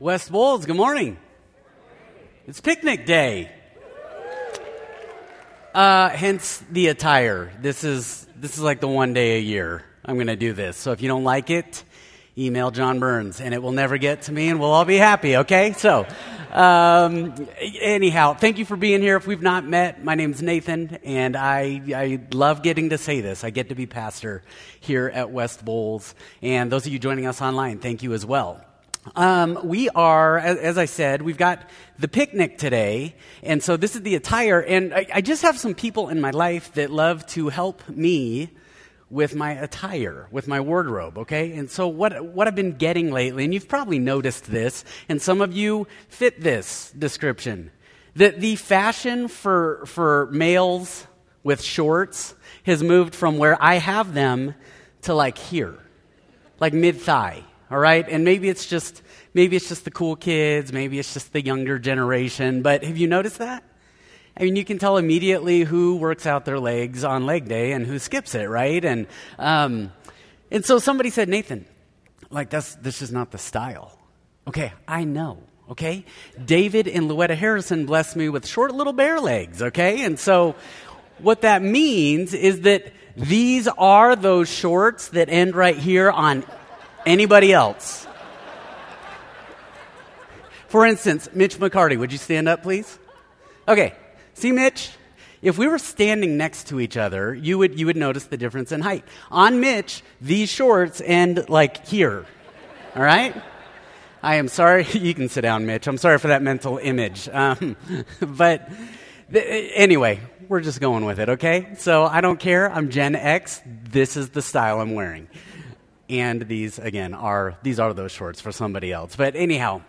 West Bowles, good morning. It's picnic day. Uh, hence the attire. This is this is like the one day a year I'm going to do this. So if you don't like it, email John Burns, and it will never get to me, and we'll all be happy. Okay? So, um, anyhow, thank you for being here. If we've not met, my name's Nathan, and I I love getting to say this. I get to be pastor here at West Bowles, and those of you joining us online, thank you as well. Um, we are, as, I said, we've got the picnic today, and so this is the attire. And I, I, just have some people in my life that love to help me with my attire, with my wardrobe, okay? And so what, what I've been getting lately, and you've probably noticed this, and some of you fit this description, that the fashion for, for males with shorts has moved from where I have them to like here, like mid thigh all right? And maybe it's just maybe it's just the cool kids, maybe it's just the younger generation, but have you noticed that? I mean, you can tell immediately who works out their legs on leg day and who skips it, right? And um, and so somebody said, Nathan, like that's this is not the style. Okay, I know. Okay, David and Louetta Harrison blessed me with short little bare legs. Okay, and so what that means is that these are those shorts that end right here on Anybody else? For instance, Mitch McCarty, would you stand up, please? Okay. See, Mitch, if we were standing next to each other, you would, you would notice the difference in height. On Mitch, these shorts end like here. All right? I am sorry. You can sit down, Mitch. I'm sorry for that mental image. Um, but th- anyway, we're just going with it, okay? So I don't care. I'm Gen X. This is the style I'm wearing and these again are these are those shorts for somebody else. But anyhow,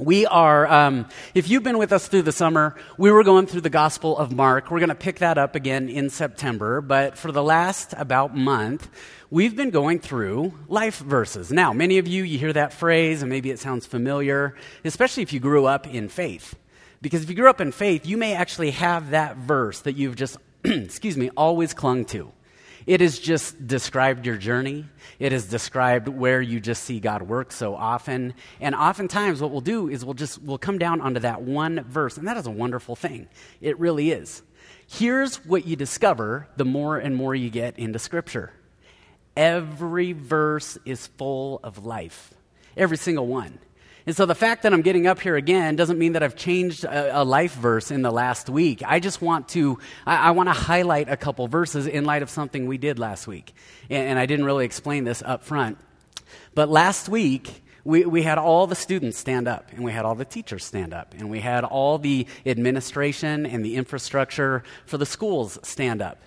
we are, um, if you've been with us through the summer, we were going through the Gospel of Mark. We're going to pick that up again in September. But for the last about month, we've been going through life verses. Now, many of you, you hear that phrase, and maybe it sounds familiar, especially if you grew up in faith. Because if you grew up in faith, you may actually have that verse that you've just, excuse me, always clung to. It has just described your journey. It has described where you just see God work so often. And oftentimes what we'll do is we'll just we'll come down onto that one verse, and that is a wonderful thing. It really is. Here's what you discover the more and more you get into scripture. Every verse is full of life. Every single one. And so the fact that I'm getting up here again doesn't mean that I've changed a, a life verse in the last week. I just want to, I, I, want to highlight a couple verses in light of something we did last week. And, and I didn't really explain this up front. But last week, we, we had all the students stand up, and we had all the teachers stand up, and we had all the administration and the infrastructure for the schools stand up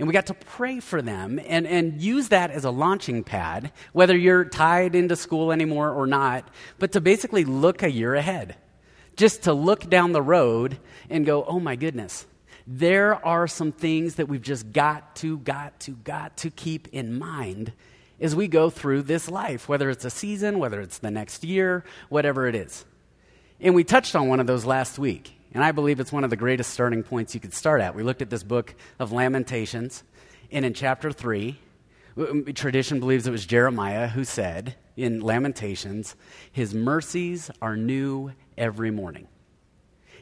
and we got to pray for them and, and use that as a launching pad, whether you're tied into school anymore or not, but to basically look a year ahead. Just to look down the road and go, oh my goodness, there are some things that we've just got to, got to, got to keep in mind as we go through this life, whether it's a season, whether it's the next year, whatever it is. And we touched on one of those last week. And I believe it's one of the greatest starting points you could start at. We looked at this book of Lamentations, and in chapter 3, tradition believes it was Jeremiah who said in Lamentations, His mercies are new every morning.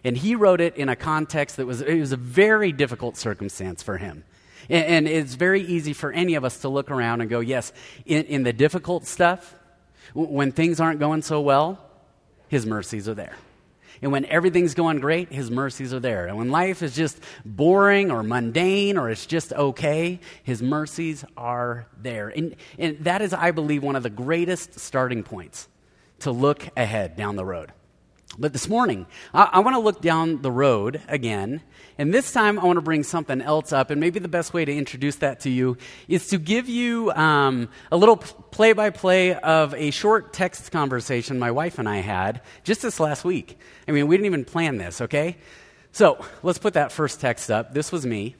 And he wrote it in a context that was, it was a very difficult circumstance for him. And, and it's very easy for any of us to look around and go, yes, in, in the difficult stuff, when things aren't going so well, his mercies are there. And when everything's going great, His mercies are there. And when life is just boring or mundane or it's just okay, His mercies are there. And, and that is, I believe, one of the greatest starting points to look ahead down the road. But this morning, I, I want to look down the road again. And this time, I want to bring something else up. And maybe the best way to introduce that to you is to give you um, a little play by play of a short text conversation my wife and I had just this last week. I mean, we didn't even plan this, okay? So let's put that first text up. This was me.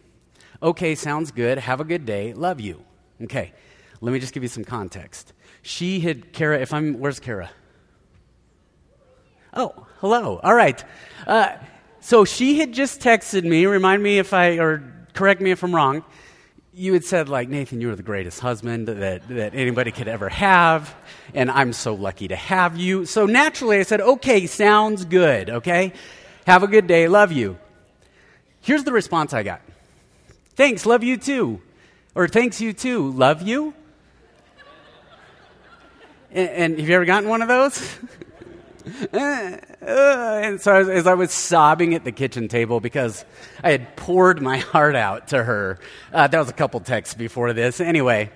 Okay, sounds good. Have a good day. Love you. Okay, let me just give you some context. She had, Kara, if I'm, where's Kara? Oh, hello. All right. Uh, so she had just texted me, remind me if I, or correct me if I'm wrong. you had said, like, Nathan, you are the greatest husband that, that anybody could ever have, and I'm so lucky to have you. So naturally, I said, okay, sounds good, okay? Have a good day, love you. Here's the response I got Thanks, love you too. Or thanks, you too, love you. and, and have you ever gotten one of those? and so as, as, I was sobbing at the kitchen table because I had poured my heart out to her, uh, that was a couple texts before this. Anyway,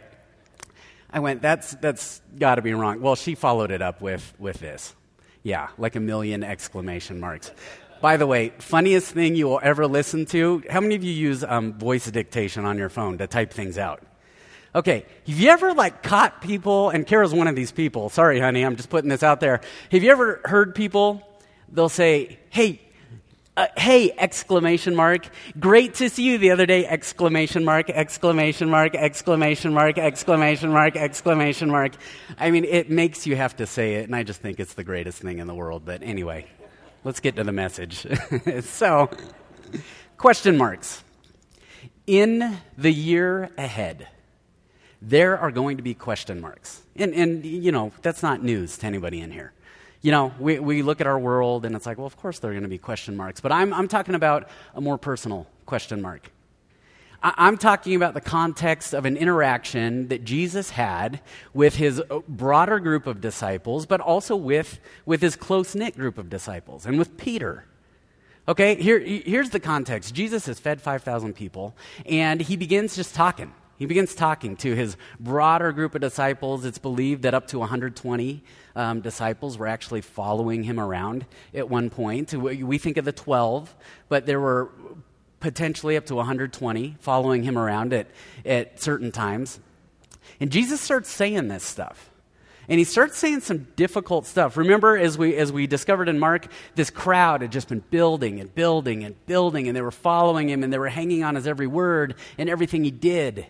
I went, that's, that's got to be wrong. Well, she followed it up with, with this. Yeah, like a million exclamation marks. By the way, funniest thing you will ever listen to. How many of you use um, voice dictation on your phone to type things out? Okay, have you ever like caught people, and Carol's one of these people. Sorry, honey, I'm just putting this out there. Have you ever heard people, they'll say, hey, uh, hey, exclamation mark. Great to see you the other day, exclamation mark, exclamation mark, exclamation mark, exclamation mark, exclamation mark. I mean, it makes you have to say it, and I just think it's the greatest thing in the world. But anyway, let's get to the message. so, question marks. In the year ahead, there are going to be question marks. And, and, you know, that's not news to anybody in here. You know, we, we look at our world and it's like, well, of course there are going to be question marks. But I'm, I'm talking about a more personal question mark. I, I'm talking about the context of an interaction that Jesus had with his uh, broader group of disciples, but also with, with his close knit group of disciples and with Peter. Okay, here, here's the context Jesus has fed 5,000 people, and he begins just talking. He begins talking to his broader group of disciples. It's believed that up to 120 um, disciples were actually following him around at one point. We think of the 12, but there were potentially up to 120 following him around at, at certain times. And Jesus starts saying this stuff. And he starts saying some difficult stuff. Remember, as we, as we discovered in Mark, this crowd had just been building and building and building, and they were following him, and they were hanging on his every word and everything he did.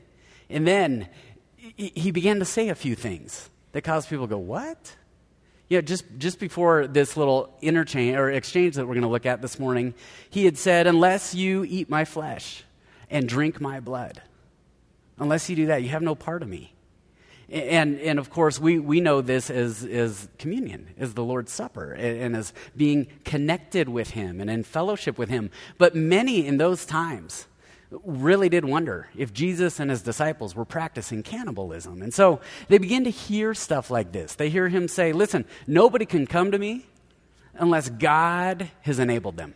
And then he began to say a few things that caused people to go, What? You know, just, just before this little interchange or exchange that we're going to look at this morning, he had said, Unless you eat my flesh and drink my blood, unless you do that, you have no part of me. And, and of course, we, we know this as, as communion, as the Lord's Supper, and, and as being connected with Him and in fellowship with Him. But many in those times, really did wonder if Jesus and his disciples were practicing cannibalism. And so they begin to hear stuff like this. They hear him say, Listen, nobody can come to me unless God has enabled them.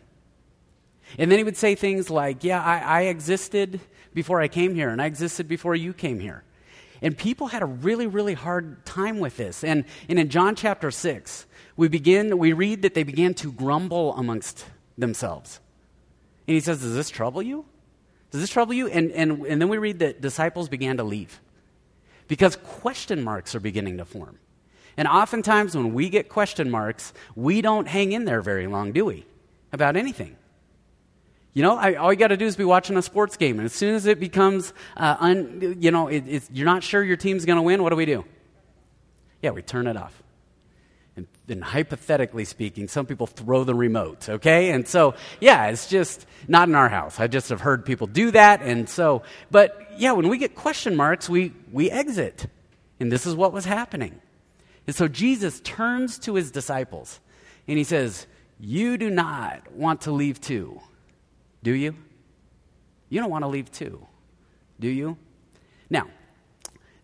And then he would say things like, Yeah, I, I existed before I came here, and I existed before you came here. And people had a really, really hard time with this. And, and in John chapter 6, we begin, we read that they began to grumble amongst themselves. And he says, Does this trouble you? Does this trouble you? And, and, and then we read that disciples began to leave because question marks are beginning to form. And oftentimes, when we get question marks, we don't hang in there very long, do we? About anything. You know, I, all you got to do is be watching a sports game, and as soon as it becomes, uh, un, you know, it, you're not sure your team's going to win, what do we do? Yeah, we turn it off. And, hypothetically speaking, some people throw the remote, okay? And so, yeah, it's just not in our house. I just have heard people do that. And so, but yeah, when we get question marks, we, we exit. And this is what was happening. And so Jesus turns to his disciples and he says, You do not want to leave too, do you? You don't want to leave too, do you? Now,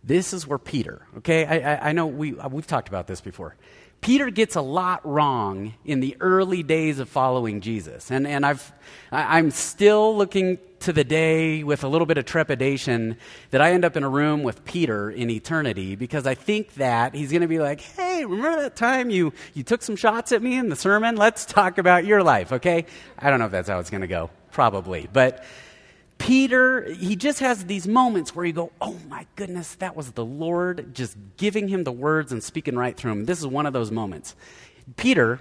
this is where Peter, okay? I, I, I know we, we've talked about this before. Peter gets a lot wrong in the early days of following Jesus. And, and I've, I'm still looking to the day with a little bit of trepidation that I end up in a room with Peter in eternity because I think that he's going to be like, hey, remember that time you, you took some shots at me in the sermon? Let's talk about your life, okay? I don't know if that's how it's going to go. Probably. But Peter, he just has these moments where you go, oh my goodness, that was the Lord just giving him the words and speaking right through him. This is one of those moments. Peter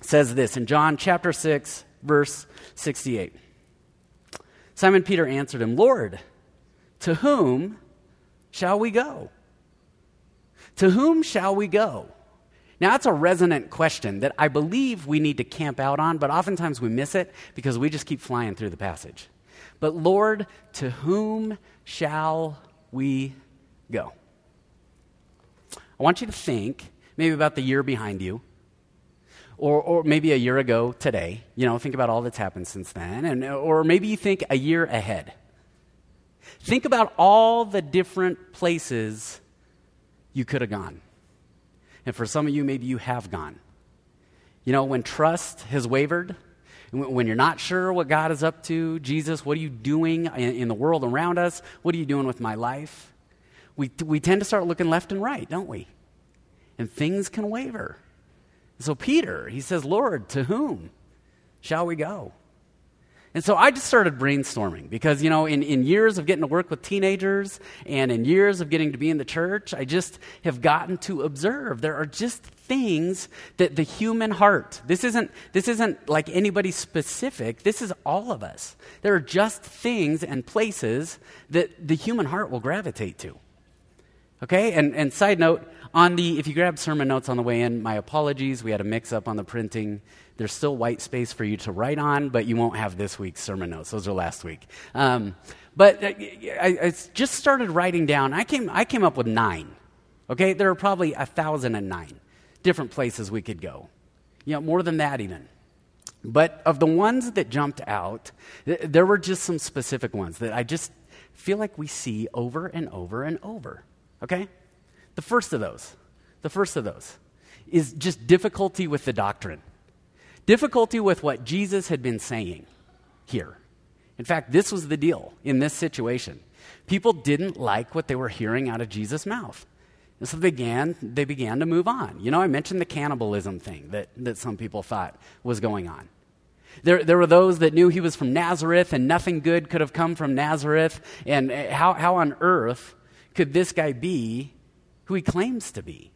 says this in John chapter 6, verse 68. Simon Peter answered him, Lord, to whom shall we go? To whom shall we go? Now, that's a resonant question that I believe we need to camp out on, but oftentimes we miss it because we just keep flying through the passage. But Lord, to whom shall we go? I want you to think maybe about the year behind you. Or, or maybe a year ago today, you know, think about all that's happened since then. And, or maybe you think a year ahead. Think about all the different places you could have gone. And for some of you, maybe you have gone. You know, when trust has wavered, when you're not sure what God is up to, Jesus, what are you doing in, in the world around us? What are you doing with my life? We, we tend to start looking left and right, don't we? And things can waver. So Peter, he says, Lord, to whom shall we go? And so I just started brainstorming because, you know, in, in years of getting to work with teenagers and in years of getting to be in the church, I just have gotten to observe there are just things that the human heart, this isn't, this isn't like anybody specific, this is all of us. There are just things and places that the human heart will gravitate to. Okay? And, and side note, on the, if you grab sermon notes on the way in, my apologies, we had a mix up on the printing. There's still white space for you to write on, but you won't have this week's sermon notes. Those are last week. Um, but I, I, just started writing down. I came, I came up with nine. Okay, there are probably a thousand and nine different places we could go. You know, more than that even. But of the ones that jumped out, th- there were just some specific ones that I just feel like we see over and over and over. Okay? The first of those, the first of those is just difficulty with the doctrine. Difficulty with what Jesus had been saying here. In fact, this was the deal in this situation. People didn't like what they were hearing out of Jesus' mouth. And so they began, they began to move on. You know, I mentioned the cannibalism thing that, that some people thought was going on. There, there were those that knew he was from Nazareth and nothing good could have come from Nazareth. And eh, how, how on earth could this guy be who he claims to be?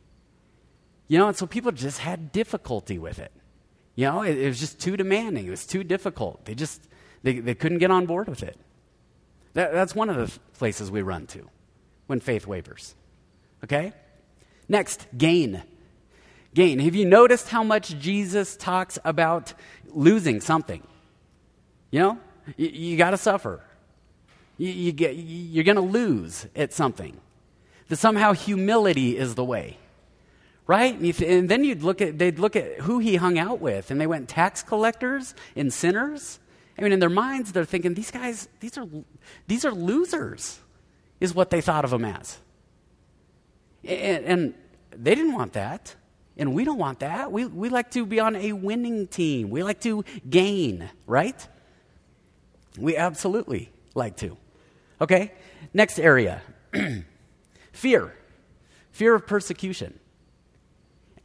You know, and so people just had difficulty with it. You know, it, it was just too demanding. It was too difficult. They just, they, they couldn't get on board with it. That, that's one of the places we run to when faith wavers. Okay? Next, gain. Gain. Have you noticed how much Jesus talks about losing something? You know, you, you got to suffer. You, you get, you're going to lose at something. That somehow humility is the way right? And, th- and, then you'd look at, they'd look at who he hung out with, and they went tax collectors and sinners. I mean, in their minds, they're thinking, these guys, these are, these are losers, is what they thought of them as. And, and they didn't want that. And we don't want that. We, we like to be on a winning team. We like to gain, right? We absolutely like to. Okay? Next area fear. Fear of persecution.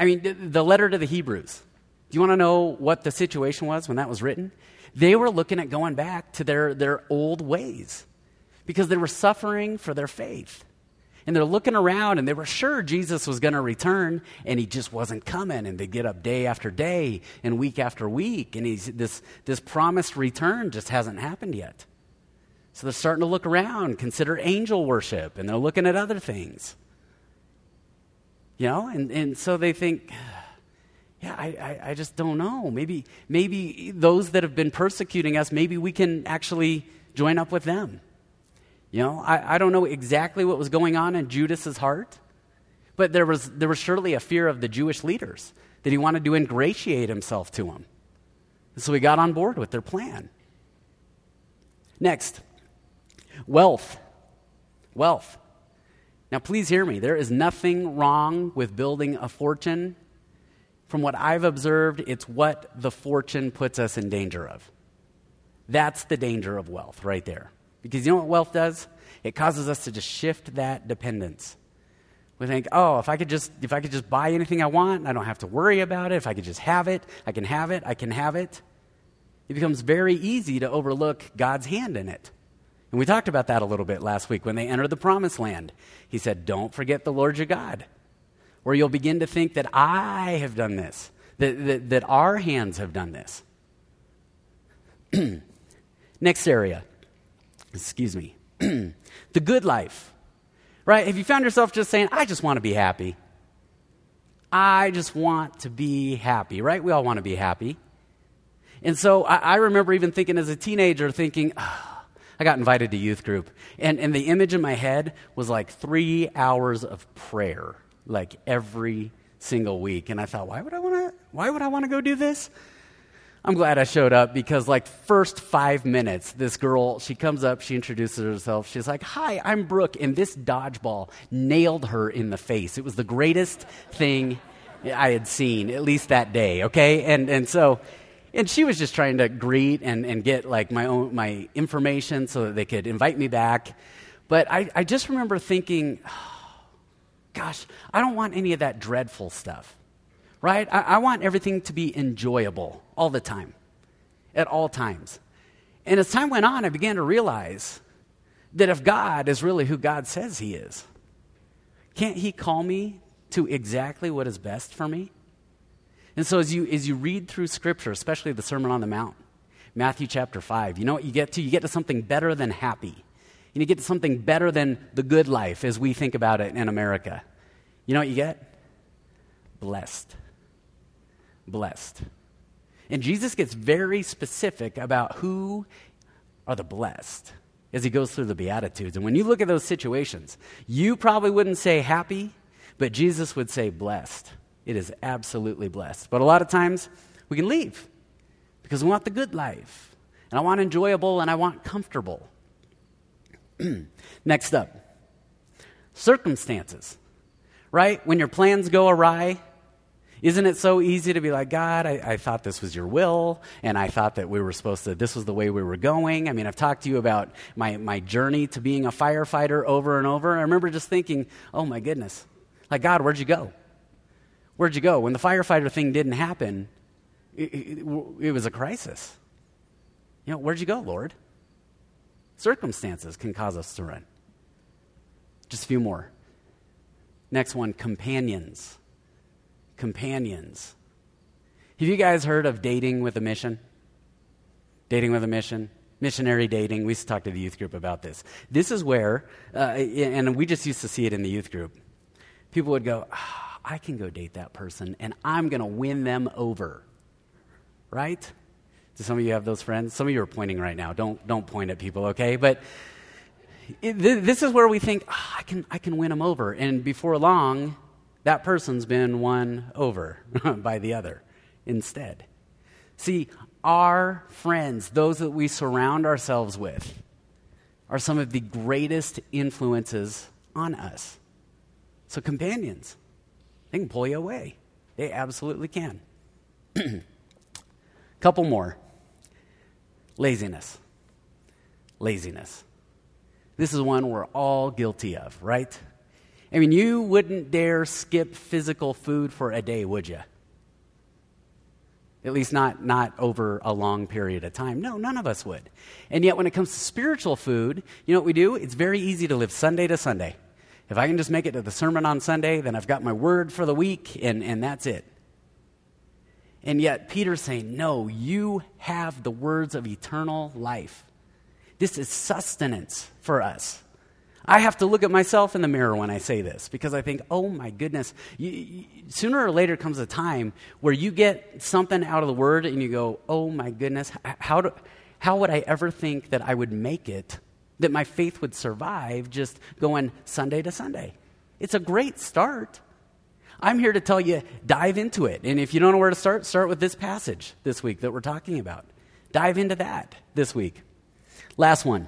I mean, the letter to the Hebrews. Do you want to know what the situation was when that was written? They were looking at going back to their, their old ways because they were suffering for their faith. And they're looking around and they were sure Jesus was going to return and he just wasn't coming. And they get up day after day and week after week. And he's, this, this promised return just hasn't happened yet. So they're starting to look around, consider angel worship, and they're looking at other things. You know, and, and so they think, yeah, I, I, I just don't know. Maybe, maybe those that have been persecuting us, maybe we can actually join up with them. You know, I, I don't know exactly what was going on in Judas's heart, but there was, there was surely a fear of the Jewish leaders that he wanted to ingratiate himself to them. So he got on board with their plan. Next, wealth. Wealth. Now, please hear me. There is nothing wrong with building a fortune. From what I've observed, it's what the fortune puts us in danger of. That's the danger of wealth right there. Because you know what wealth does? It causes us to just shift that dependence. We think, oh, if I could just if I could just buy anything I want, I don't have to worry about it. If I could just have it, I can have it, I can have it. It becomes very easy to overlook God's hand in it. And we talked about that a little bit last week when they entered the promised land. He said, Don't forget the Lord your God. Where you'll begin to think that I have done this, that, that, that our hands have done this. Next area. Excuse me. the good life. Right? Have you found yourself just saying, I just want to be happy? I just want to be happy, right? We all want to be happy. And so I, I remember even thinking as a teenager, thinking, oh, I got invited to youth group, and, and the image in my head was like three hours of prayer, like every single week. And I thought, why would I want to? Why would I want to go do this? I'm glad I showed up because, like, first five minutes, this girl, she comes up, she introduces herself. She's like, Hi, I'm Brooke. And this dodgeball nailed her in the face. It was the greatest thing I had seen, at least that day, okay? And, and so, and she was just trying to greet and, and get, like, my own, my information so that they could invite me back. But I, I just remember thinking, oh, gosh, I don't want any of that dreadful stuff right? I, I want everything to be enjoyable all the time, at all times. And as time went on, I began to realize that if God is really who God says He is, can't He call me to exactly what is best for me? And so as you, as you read through Scripture, especially the Sermon on the Mount, Matthew chapter 5, you know what you get to? You get to something better than happy. And you get to something better than the good life as we think about it in America. You know what you get? Blessed blessed. And Jesus gets very specific about who are the blessed as he goes through the Beatitudes. And when you look at those situations, you probably wouldn't say happy, but Jesus would say blessed. It is absolutely blessed. But a lot of times we can leave because we want the good life. And I want enjoyable and I want comfortable. Next up, circumstances, right? When your plans go awry, isn't it so easy to be like, God, I, I, thought this was your will, and I thought that we were supposed to, this was the way we were going? I mean, I've talked to you about my, my journey to being a firefighter over and over. I remember just thinking, oh my goodness, like, God, where'd you go? Where'd you go? When the firefighter thing didn't happen, it, it, it was a crisis. You know, where'd you go, Lord? Circumstances can cause us to run. Just a few more. Next one companions companions. Have you guys heard of dating with a mission? Dating with a mission? Missionary dating. We used to talk to the youth group about this. This is where, uh, and we just used to see it in the youth group. People would go, oh, I can go date that person and I'm going to win them over. Right? Do some of you have those friends? Some of you are pointing right now. Don't, don't point at people, okay? But it, th- this is where we think, oh, I, can, I can win them over. And before long, that person's been won over by the other instead. See, our friends, those that we surround ourselves with, are some of the greatest influences on us. So, companions, they can pull you away. They absolutely can. Couple more laziness. Laziness. This is one we're all guilty of, right? I mean, you wouldn't dare skip physical food for a day, would you? At least not, not over a long period of time. No, none of us would. And yet, when it comes to spiritual food, you know what we do? It's very easy to live Sunday to Sunday. If I can just make it to the sermon on Sunday, then I've got my word for the week, and, and that's it. And yet, Peter's saying, No, you have the words of eternal life. This is sustenance for us. I have to look at myself in the mirror when I say this because I think, oh my goodness, you, you, sooner or later comes a time where you get something out of the word and you go, oh my goodness, how, do, how would I ever think that I would make it, that my faith would survive just going Sunday to Sunday? It's a great start. I'm here to tell you, dive into it. And if you don't know where to start, start with this passage this week that we're talking about. Dive into that this week. Last one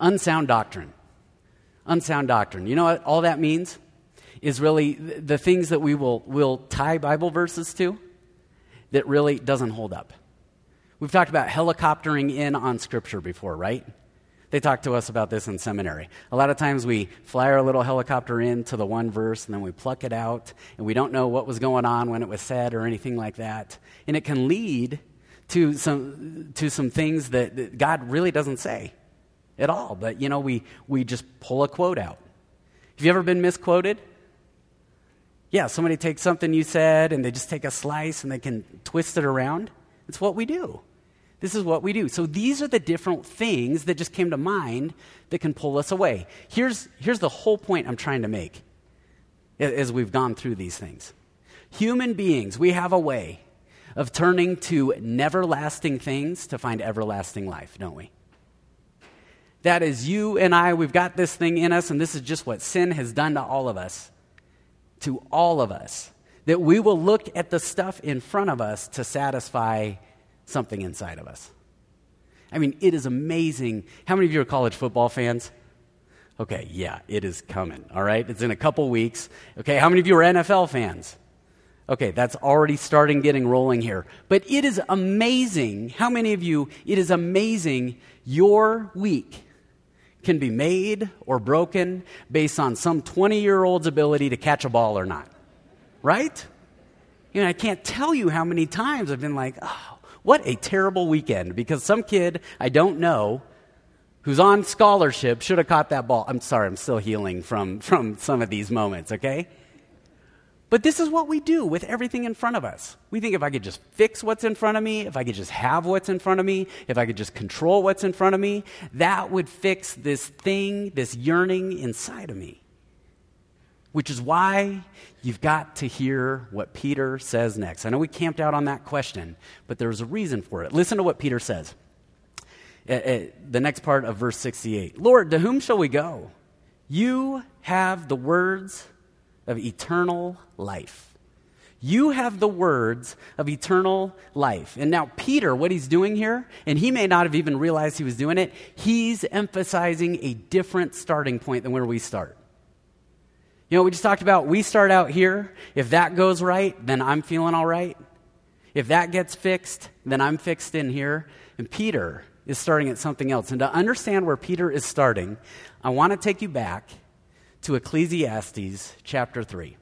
unsound doctrine unsound doctrine. You know what all that means? Is really the things that we will, will tie Bible verses to that really doesn't hold up. We've talked about helicoptering in on Scripture before, right? They talked to us about this in seminary. A lot of times we fly our little helicopter into the one verse and then we pluck it out and we don't know what was going on when it was said or anything like that. And it can lead to some, to some things that, that God really doesn't say at all, but you know, we, we just pull a quote out. Have you ever been misquoted? Yeah, somebody takes something you said and they just take a slice and they can twist it around. It's what we do. This is what we do. So these are the different things that just came to mind that can pull us away. Here's, here's the whole point I'm trying to make as we've gone through these things. Human beings, we have a way of turning to never lasting things to find everlasting life, don't we? That is you and I, we've got this thing in us, and this is just what sin has done to all of us. To all of us. That we will look at the stuff in front of us to satisfy something inside of us. I mean, it is amazing. How many of you are college football fans? Okay, yeah, it is coming, all right? It's in a couple weeks. Okay, how many of you are NFL fans? Okay, that's already starting getting rolling here. But it is amazing. How many of you, it is amazing your week can be made or broken based on some 20 year old's ability to catch a ball or not. Right? You know, I can't tell you how many times I've been like, oh, what a terrible weekend because some kid I don't know who's on scholarship should have caught that ball. I'm sorry, I'm still healing from, from some of these moments, okay? But this is what we do with everything in front of us. We think if I could just fix what's in front of me, if I could just have what's in front of me, if I could just control what's in front of me, that would fix this thing, this yearning inside of me. Which is why you've got to hear what Peter says next. I know we camped out on that question, but there's a reason for it. Listen to what Peter says. Uh, uh, the next part of verse 68 Lord, to whom shall we go? You have the words of eternal life. You have the words of eternal life. And now, Peter, what he's doing here, and he may not have even realized he was doing it, he's emphasizing a different starting point than where we start. You know, we just talked about we start out here. If that goes right, then I'm feeling all right. If that gets fixed, then I'm fixed in here. And Peter is starting at something else. And to understand where Peter is starting, I want to take you back to Ecclesiastes chapter 3.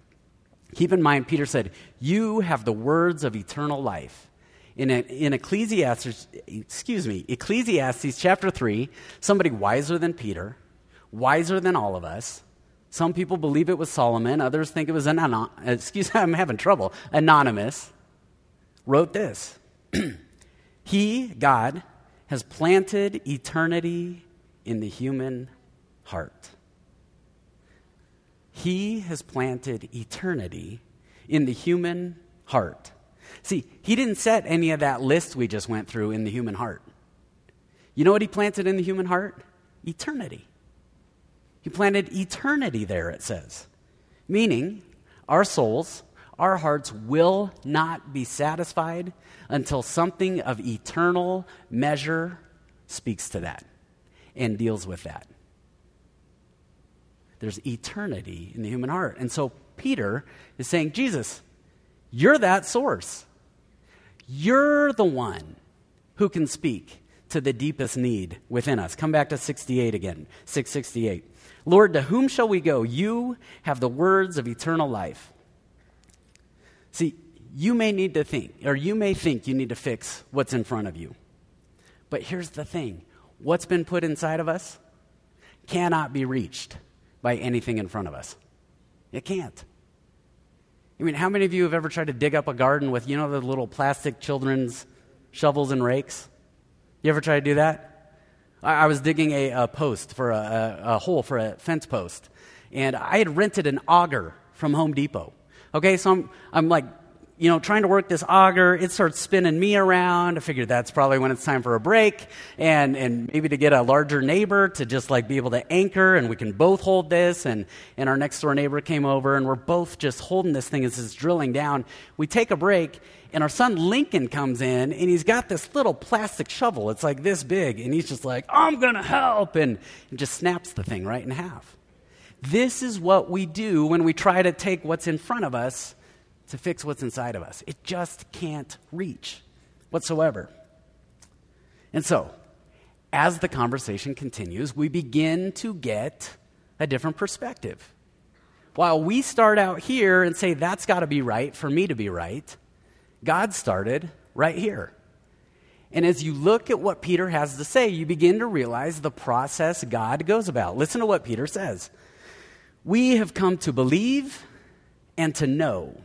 Keep in mind, Peter said, You have the words of eternal life. In, in Ecclesiastes, excuse me, Ecclesiastes chapter 3, somebody wiser than Peter, wiser than all of us, some people believe it was Solomon, others think it was an anon- uh, excuse me, I'm having trouble, anonymous, wrote this. he, God, has planted eternity in the human heart. He has planted eternity in the human heart. See, he didn't set any of that list we just went through in the human heart. You know what he planted in the human heart? Eternity. He planted eternity there, it says. Meaning, our souls, our hearts will not be satisfied until something of eternal measure speaks to that and deals with that. There's eternity in the human heart. And so Peter is saying, Jesus, you're that source. You're the one who can speak to the deepest need within us. Come back to 68 again, 668. Lord, to whom shall we go? You have the words of eternal life. See, you may need to think, or you may think you need to fix what's in front of you. But here's the thing what's been put inside of us cannot be reached by anything in front of us. It can't. I mean, how many of you have ever tried to dig up a garden with, you know, the little plastic children's shovels and rakes? You ever try to do that? I, I was digging a, a, post for a, a, a hole for a fence post, and I had rented an auger from Home Depot. Okay, so I'm, I'm like you know, trying to work this auger, it starts spinning me around. I figured that's probably when it's time for a break and, and maybe to get a larger neighbor to just like be able to anchor and we can both hold this. And, and our next door neighbor came over and we're both just holding this thing as it's drilling down. We take a break and our son Lincoln comes in and he's got this little plastic shovel. It's like this big and he's just like, I'm going to help. And it just snaps the thing right in half. This is what we do when we try to take what's in front of us to fix what's inside of us. It just can't reach whatsoever. And so, as the conversation continues, we begin to get a different perspective. While we start out here and say, that's got to be right for me to be right, God started right here. And as you look at what Peter has to say, you begin to realize the process God goes about. Listen to what Peter says We have come to believe and to know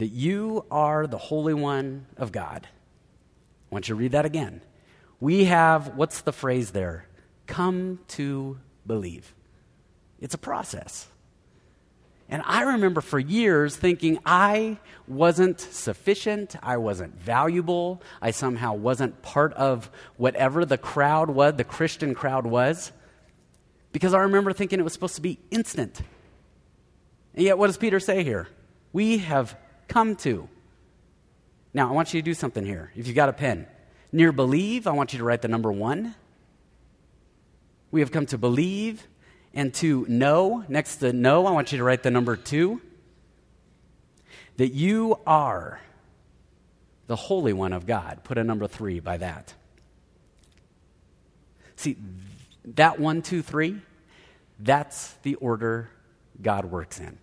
that you are the Holy One of God. I want you to read that again. We have, what's the phrase there? Come to believe. It's a process. And I remember for years thinking I wasn't sufficient, I wasn't valuable, I somehow wasn't part of whatever the crowd was, the Christian crowd was. Because I remember thinking it was supposed to be instant. And yet, what does Peter say here? We have come to. Now, I want you to do something here. If you've got a pen, near believe, I want you to write the number one. We have come to believe and to know. Next to know, I want you to write the number two. That you are the Holy One of God. Put a number three by that. See, that one, two, three, that's the order God works in.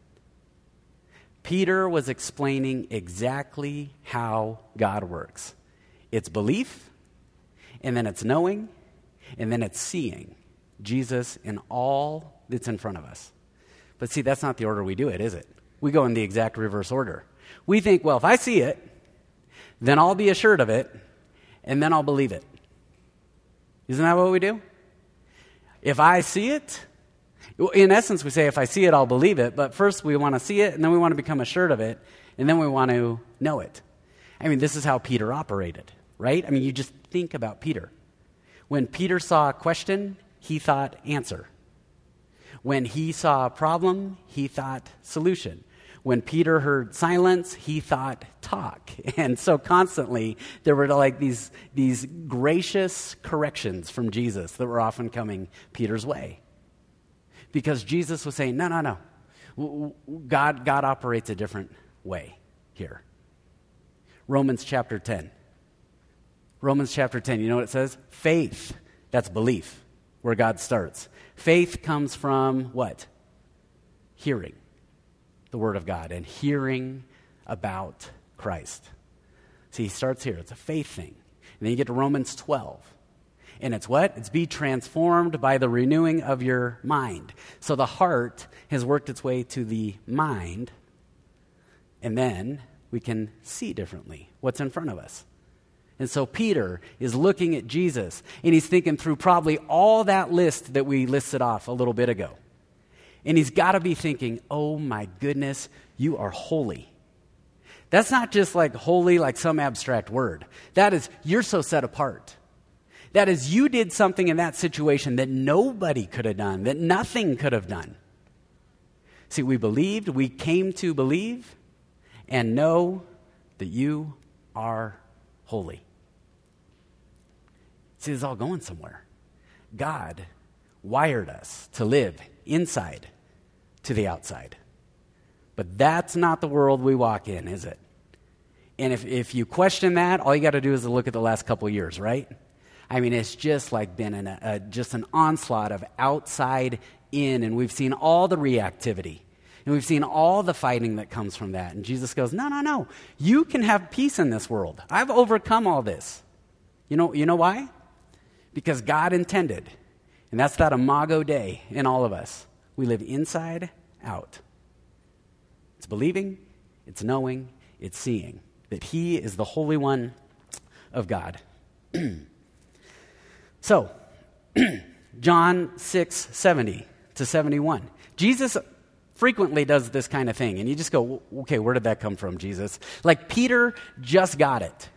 Peter was explaining exactly how God works it's belief, and then it's knowing, and then it's seeing Jesus in all that's in front of us. But see, that's not the order we do it, is it? We go in the exact reverse order. We think, well, if I see it, then I'll be assured of it, and then I'll believe it. Isn't that what we do? If I see it, in essence, we say, if I see it, I'll believe it. But first, we want to see it, and then we want to become assured of it, and then we want to know it. I mean, this is how Peter operated, right? I mean, you just think about Peter. When Peter saw a question, he thought answer. When he saw a problem, he thought solution. When Peter heard silence, he thought talk. And so constantly there were like these, these gracious corrections from Jesus that were often coming Peter's way. Because Jesus was saying, no, no, no. God, God operates a different way here. Romans chapter 10. Romans chapter 10, you know what it says? Faith, that's belief, where God starts. Faith comes from what? Hearing the Word of God and hearing about Christ. See, he starts here. It's a faith thing. And then you get to Romans 12. And it's what? It's be transformed by the renewing of your mind. So the heart has worked its way to the mind, and then we can see differently what's in front of us. And so Peter is looking at Jesus, and he's thinking through probably all that list that we listed off a little bit ago. And he's got to be thinking, oh my goodness, you are holy. That's not just like holy, like some abstract word. That is, you're so set apart. That is, you did something in that situation that nobody could have done, that nothing could have done. See, we believed, we came to believe and know that you are holy. See, it's all going somewhere. God wired us to live inside to the outside. But that's not the world we walk in, is it? And if, if you question that, all you got to do is look at the last couple years, right? I mean, it's just like been an, a, just an onslaught of outside in, and we've seen all the reactivity. And we've seen all the fighting that comes from that. And Jesus goes, No, no, no. You can have peace in this world. I've overcome all this. You know, you know why? Because God intended. And that's that imago Dei in all of us. We live inside out. It's believing, it's knowing, it's seeing that He is the Holy One of God. So, John 6, 70 to 71. Jesus frequently does this kind of thing. And you just go, okay, where did that come from, Jesus? Like Peter just got it.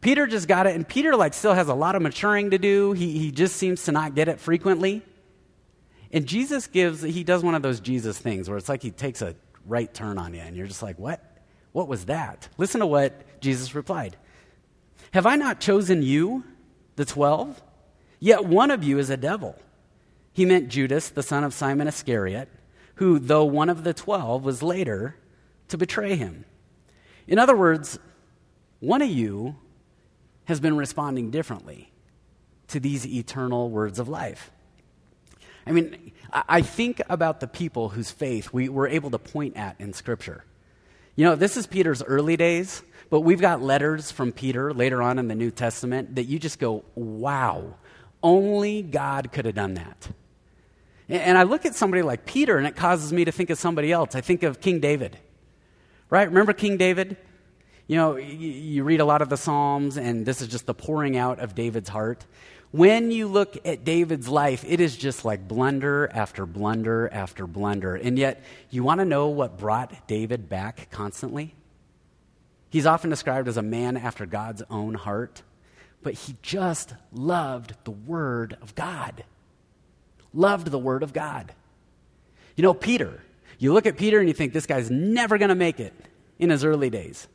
Peter just got it, and Peter like still has a lot of maturing to do. He, he just seems to not get it frequently. And Jesus gives, he does one of those Jesus things where it's like he takes a right turn on you, and you're just like, what? What was that? Listen to what Jesus replied Have I not chosen you, the twelve? Yet one of you is a devil. He meant Judas, the son of Simon Iscariot, who, though one of the twelve, was later to betray him. In other words, one of you has been responding differently to these eternal words of life. I mean, I think about the people whose faith we were able to point at in Scripture. You know, this is Peter's early days, but we've got letters from Peter later on in the New Testament that you just go, wow, only God could have done that. And I look at somebody like Peter, and it causes me to think of somebody else. I think of King David, right? Remember King David? You know, you read a lot of the Psalms, and this is just the pouring out of David's heart. When you look at David's life, it is just like blunder after blunder after blunder. And yet, you want to know what brought David back constantly? He's often described as a man after God's own heart but he just loved the Word of God. loved the Word of God. You know, Peter, you look at Peter and you think this guy's never going to make it in his early days.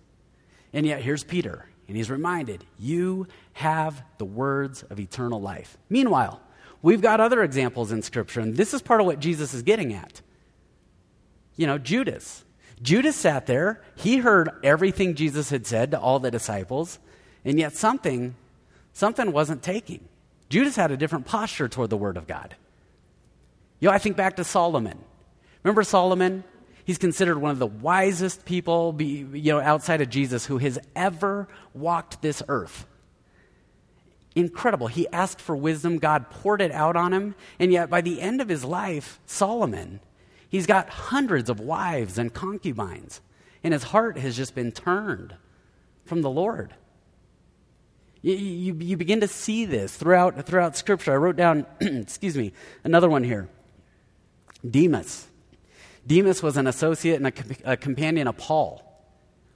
And yet, here's Peter, and he's reminded, You have the words of eternal life. Meanwhile, we've got other examples in Scripture, and this is part of what Jesus is getting at. You know, Judas. Judas sat there, he heard everything Jesus had said to all the disciples, and yet something, something wasn't taking. Judas had a different posture toward the Word of God. You know, I think back to Solomon. Remember Solomon? He's considered one of the wisest people, be, you know, outside of Jesus who has ever walked this earth. Incredible. He asked for wisdom. God poured it out on him. And yet, by the end of his life, Solomon, he's got hundreds of wives and concubines. And his heart has just been turned from the Lord. You, you, you begin to see this throughout, throughout Scripture. I wrote down, excuse me, another one here Demas. Demas was an associate and a, a companion of Paul.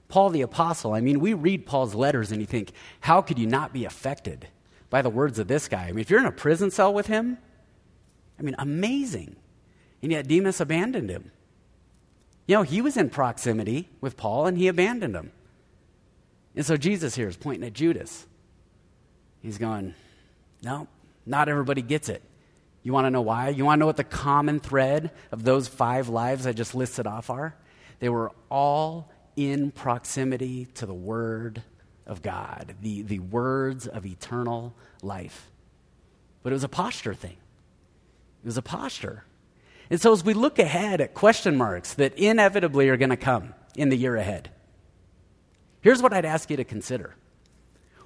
Paul the Apostle. I mean, we read Paul's letters and you think, how could you not be affected by the words of this guy? I mean, if you're in a prison cell with him, I mean, amazing. And yet Demas abandoned him. You know, he was in proximity with Paul and he abandoned him. And so Jesus here is pointing at Judas. He's going, no, not everybody gets it. You want to know why? You want to know what the common thread of those five lives I just listed off are? They were all in proximity to the Word of God, the, the words of eternal life. But it was a posture thing. It was a posture. And so as we look ahead at question marks that inevitably are going to come in the year ahead, here's what I'd ask you to consider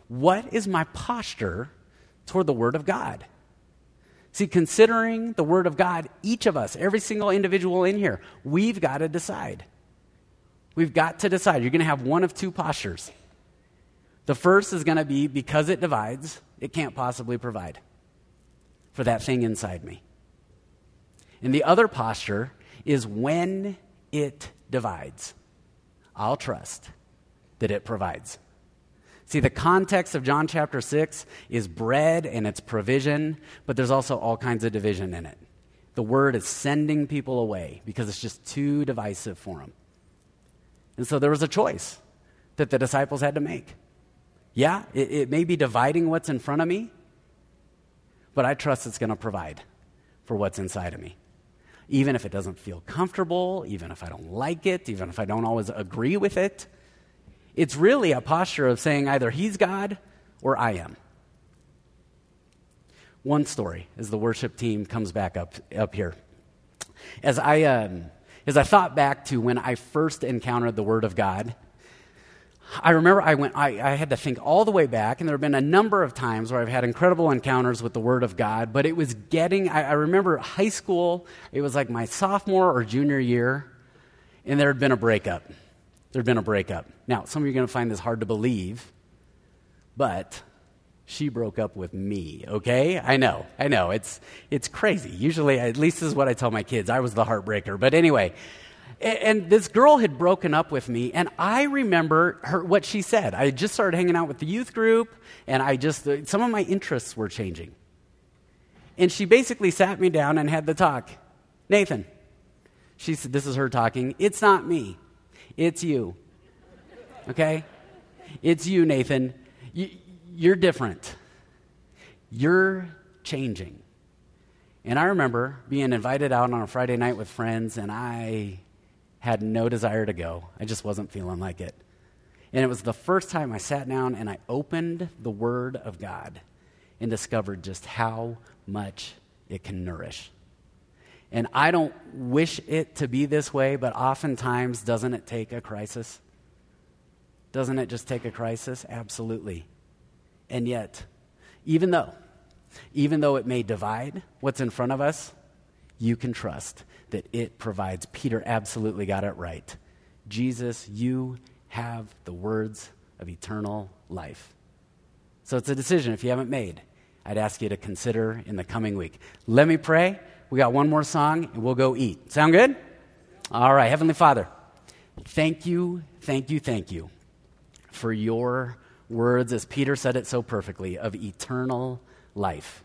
What is my posture toward the Word of God? See, considering the Word of God, each of us, every single individual in here, we've got to decide. We've got to decide. You're going to have one of two postures. The first is going to be because it divides, it can't possibly provide for that thing inside me. And the other posture is when it divides, I'll trust that it provides. See, the context of John chapter 6 is bread and its provision, but there's also all kinds of division in it. The word is sending people away because it's just too divisive for them. And so there was a choice that the disciples had to make. Yeah, it, it may be dividing what's in front of me, but I trust it's going to provide for what's inside of me. Even if it doesn't feel comfortable, even if I don't like it, even if I don't always agree with it, it's really a posture of saying either he's God or I am. One story as the worship team comes back up, up here. As I, um, as I thought back to when I first encountered the Word of God, I remember I went, I, I, had to think all the way back, and there have been a number of times where I've had incredible encounters with the Word of God, but it was getting, I, I remember high school, it was like my sophomore or junior year, and there had been a breakup there'd been a breakup. Now, some of you are going to find this hard to believe, but she broke up with me, okay? I know, I know. It's, it's crazy. Usually, at least this is what I tell my kids. I was the heartbreaker. But anyway, and, this girl had broken up with me, and I remember her, what she said. I just started hanging out with the youth group, and I just, uh, some of my interests were changing. And she basically sat me down and had the talk. Nathan, she said, this is her talking, it's not me. It's you. Okay? It's you, Nathan. You, you're different. You're changing. And I remember being invited out on a Friday night with friends, and I had no desire to go. I just wasn't feeling like it. And it was the first time I sat down and I opened the Word of God and discovered just how much it can nourish. And I don't wish it to be this way, but oftentimes, doesn't it take a crisis? Doesn't it just take a crisis? Absolutely. And yet, even though, even though it may divide what's in front of us, you can trust that it provides. Peter absolutely got it right. Jesus, you have the words of eternal life. So it's a decision if you haven't made. I'd ask you to consider in the coming week. Let me pray. We got one more song, and we'll go eat. Sound good? All right, Heavenly Father, thank you, thank you, thank you for your words, as Peter said it so perfectly, of eternal life.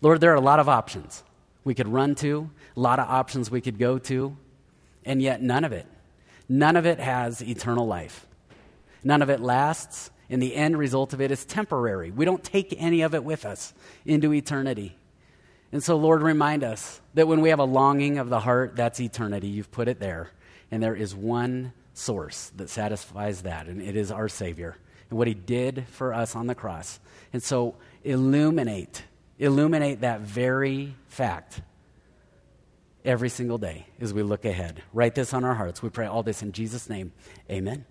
Lord, there are a lot of options we could run to, a lot of options we could go to, and yet none of it, none of it has eternal life. None of it lasts, and the end result of it is temporary. We don't take any of it with us into eternity. And so, Lord, remind us that when we have a longing of the heart, that's eternity. You've put it there. And there is one source that satisfies that, and it is our Savior and what He did for us on the cross. And so, illuminate, illuminate that very fact every single day as we look ahead. Write this on our hearts. We pray all this in Jesus' name. Amen.